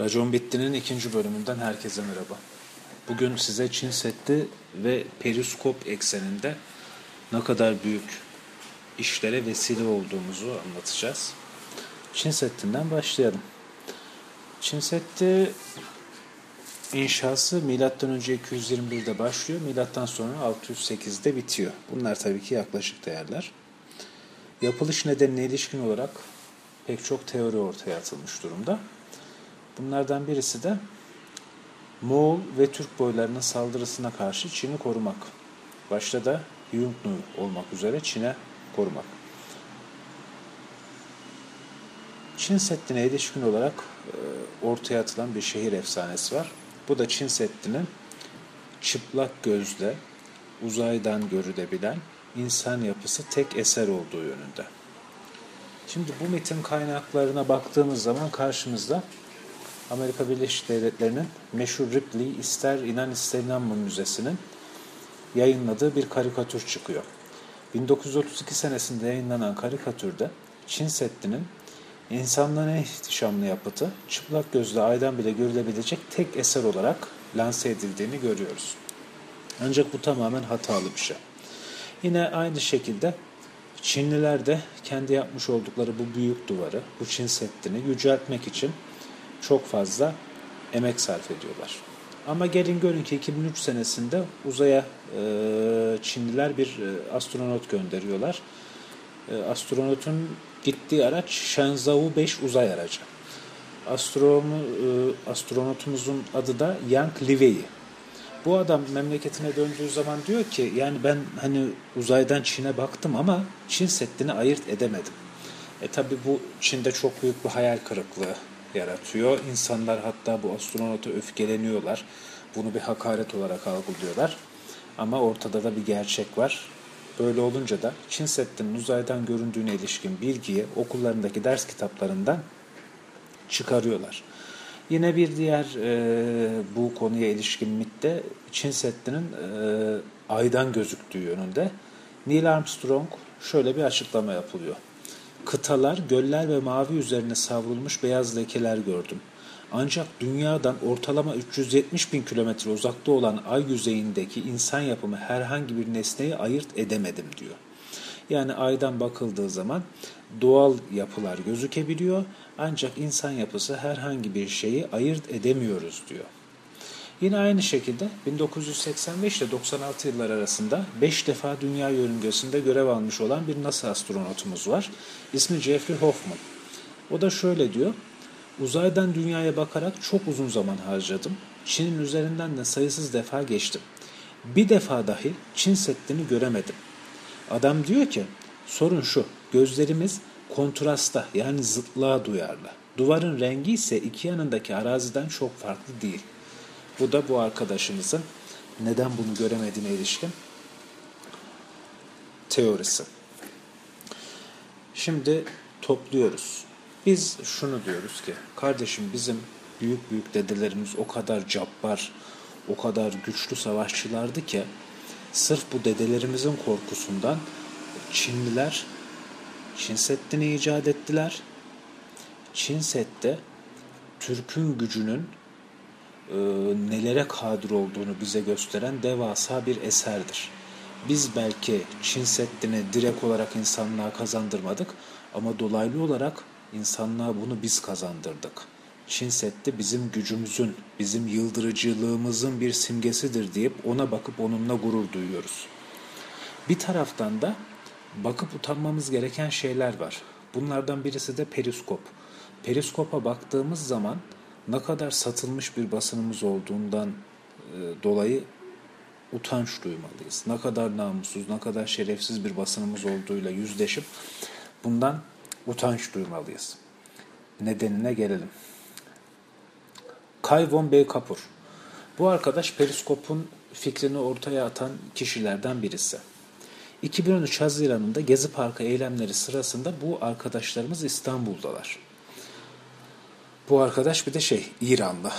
Racon Bitti'nin ikinci bölümünden herkese merhaba. Bugün size Çin Seddi ve periskop ekseninde ne kadar büyük işlere vesile olduğumuzu anlatacağız. Çin Seddi'nden başlayalım. Çin Seddi inşası M.Ö. 221'de başlıyor, milattan sonra 608'de bitiyor. Bunlar tabii ki yaklaşık değerler. Yapılış nedenine ilişkin olarak pek çok teori ortaya atılmış durumda. Bunlardan birisi de Moğol ve Türk boylarının saldırısına karşı Çin'i korumak. Başta da Yungnu olmak üzere Çin'e korumak. Çin Seddi'ne ilişkin olarak e, ortaya atılan bir şehir efsanesi var. Bu da Çin Seddi'nin çıplak gözle uzaydan görülebilen insan yapısı tek eser olduğu yönünde. Şimdi bu metin kaynaklarına baktığımız zaman karşımızda Amerika Birleşik Devletleri'nin meşhur Ripley ister inan ister inanma müzesinin yayınladığı bir karikatür çıkıyor. 1932 senesinde yayınlanan karikatürde Çin Seddi'nin insanlığın en ihtişamlı yapıtı çıplak gözle aydan bile görülebilecek tek eser olarak lanse edildiğini görüyoruz. Ancak bu tamamen hatalı bir şey. Yine aynı şekilde Çinliler de kendi yapmış oldukları bu büyük duvarı, bu Çin Seddi'ni yüceltmek için çok fazla emek sarf ediyorlar. Ama gelin görün ki 2003 senesinde uzaya e, Çinliler bir e, astronot gönderiyorlar. E, astronotun gittiği araç Shenzhou 5 uzay aracı. Astronomu, e, astronotumuzun adı da Yang Liwei. Bu adam memleketine döndüğü zaman diyor ki yani ben hani uzaydan Çin'e baktım ama Çin Seddi'ni ayırt edemedim. E tabi bu Çin'de çok büyük bir hayal kırıklığı yaratıyor. İnsanlar hatta bu astronota öfkeleniyorlar. Bunu bir hakaret olarak algılıyorlar. Ama ortada da bir gerçek var. Böyle olunca da Çin Seddi'nin uzaydan göründüğüne ilişkin bilgiyi okullarındaki ders kitaplarından çıkarıyorlar. Yine bir diğer e, bu konuya ilişkin mitte Çin Seddi'nin e, aydan gözüktüğü yönünde. Neil Armstrong şöyle bir açıklama yapılıyor. Kıtalar, göller ve mavi üzerine savrulmuş beyaz lekeler gördüm. Ancak dünyadan ortalama 370 bin kilometre uzakta olan ay yüzeyindeki insan yapımı herhangi bir nesneyi ayırt edemedim diyor. Yani aydan bakıldığı zaman doğal yapılar gözükebiliyor ancak insan yapısı herhangi bir şeyi ayırt edemiyoruz diyor. Yine aynı şekilde 1985 ile 96 yıllar arasında 5 defa dünya yörüngesinde görev almış olan bir NASA astronotumuz var. İsmi Jeffrey Hoffman. O da şöyle diyor. Uzaydan dünyaya bakarak çok uzun zaman harcadım. Çin'in üzerinden de sayısız defa geçtim. Bir defa dahi Çin Seddi'ni göremedim. Adam diyor ki sorun şu gözlerimiz kontrasta yani zıtlığa duyarlı. Duvarın rengi ise iki yanındaki araziden çok farklı değil. Bu da bu arkadaşımızın neden bunu göremediğine ilişkin teorisi. Şimdi topluyoruz. Biz şunu diyoruz ki kardeşim bizim büyük büyük dedelerimiz o kadar cabbar, o kadar güçlü savaşçılardı ki sırf bu dedelerimizin korkusundan Çinliler Çin Seddi'ni icat ettiler. Çin Seddi Türk'ün gücünün e, nelere kadir olduğunu bize gösteren devasa bir eserdir. Biz belki Çin Seddi'ni direkt olarak insanlığa kazandırmadık ama dolaylı olarak insanlığa bunu biz kazandırdık. Çin Seddi bizim gücümüzün, bizim yıldırıcılığımızın bir simgesidir deyip ona bakıp onunla gurur duyuyoruz. Bir taraftan da bakıp utanmamız gereken şeyler var. Bunlardan birisi de periskop. Periskopa baktığımız zaman ne kadar satılmış bir basınımız olduğundan e, dolayı utanç duymalıyız. Ne kadar namussuz, ne kadar şerefsiz bir basınımız olduğuyla yüzleşip bundan utanç duymalıyız. Nedenine gelelim. Kai von B. Kapur. Bu arkadaş periskopun fikrini ortaya atan kişilerden birisi. 2013 Haziran'ında Gezi Parkı eylemleri sırasında bu arkadaşlarımız İstanbul'dalar. Bu arkadaş bir de şey İranlı.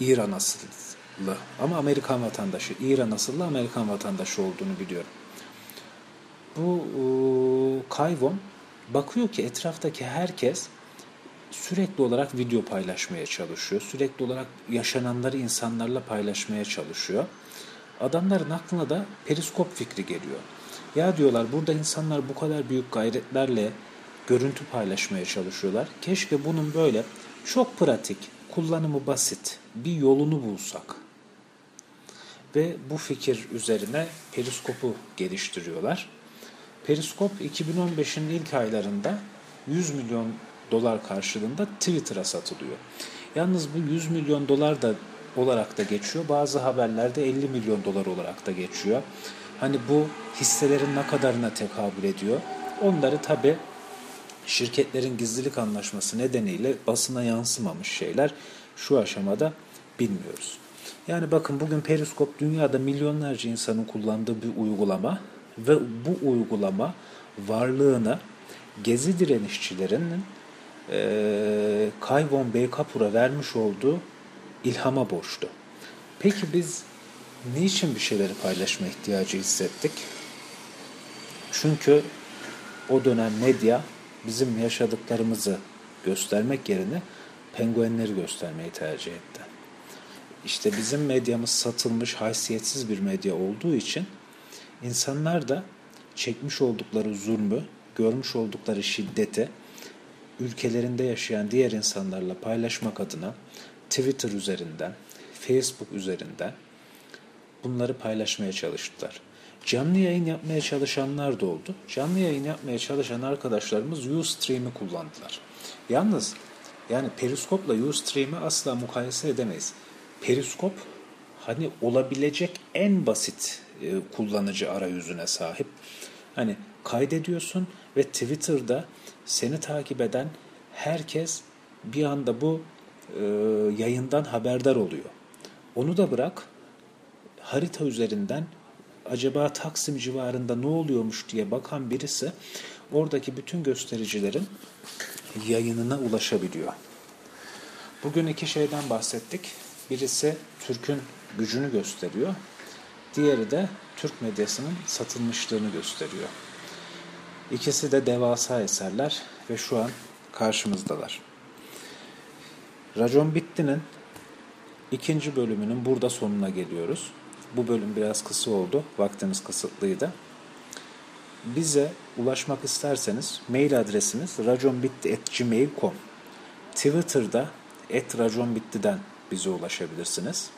İran asıllı ama Amerikan vatandaşı. İran asıllı Amerikan vatandaşı olduğunu biliyorum. Bu e, Kayvon bakıyor ki etraftaki herkes sürekli olarak video paylaşmaya çalışıyor. Sürekli olarak yaşananları insanlarla paylaşmaya çalışıyor. Adamların aklına da periskop fikri geliyor. Ya diyorlar burada insanlar bu kadar büyük gayretlerle görüntü paylaşmaya çalışıyorlar. Keşke bunun böyle çok pratik, kullanımı basit bir yolunu bulsak. Ve bu fikir üzerine periskopu geliştiriyorlar. Periskop 2015'in ilk aylarında 100 milyon dolar karşılığında Twitter'a satılıyor. Yalnız bu 100 milyon dolar da olarak da geçiyor. Bazı haberlerde 50 milyon dolar olarak da geçiyor. Hani bu hisselerin ne kadarına tekabül ediyor? Onları tabi şirketlerin gizlilik anlaşması nedeniyle basına yansımamış şeyler şu aşamada bilmiyoruz. Yani bakın bugün Periskop dünyada milyonlarca insanın kullandığı bir uygulama ve bu uygulama varlığına gezi direnişçilerinin e, Kayvon Beykapur'a vermiş olduğu ilhama borçlu. Peki biz niçin bir şeyleri paylaşma ihtiyacı hissettik? Çünkü o dönem medya bizim yaşadıklarımızı göstermek yerine penguenleri göstermeyi tercih etti. İşte bizim medyamız satılmış, haysiyetsiz bir medya olduğu için insanlar da çekmiş oldukları zulmü, görmüş oldukları şiddeti ülkelerinde yaşayan diğer insanlarla paylaşmak adına Twitter üzerinden, Facebook üzerinden bunları paylaşmaya çalıştılar. Canlı yayın yapmaya çalışanlar da oldu. Canlı yayın yapmaya çalışan arkadaşlarımız Ustream'i kullandılar. Yalnız yani Periskop'la Ustream'i asla mukayese edemeyiz. Periskop hani olabilecek en basit e, kullanıcı arayüzüne sahip. Hani kaydediyorsun ve Twitter'da seni takip eden herkes bir anda bu e, yayından haberdar oluyor. Onu da bırak harita üzerinden acaba Taksim civarında ne oluyormuş diye bakan birisi oradaki bütün göstericilerin yayınına ulaşabiliyor. Bugün iki şeyden bahsettik. Birisi Türk'ün gücünü gösteriyor. Diğeri de Türk medyasının satılmışlığını gösteriyor. İkisi de devasa eserler ve şu an karşımızdalar. Racon Bitti'nin ikinci bölümünün burada sonuna geliyoruz. Bu bölüm biraz kısa oldu. Vaktimiz kısıtlıydı. Bize ulaşmak isterseniz mail adresimiz raconbitti.gmail.com Twitter'da @raconbitti'den bize ulaşabilirsiniz.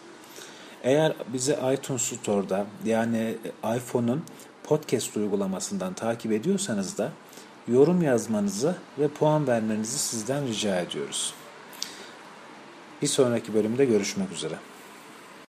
Eğer bizi iTunes Store'da yani iPhone'un podcast uygulamasından takip ediyorsanız da yorum yazmanızı ve puan vermenizi sizden rica ediyoruz. Bir sonraki bölümde görüşmek üzere.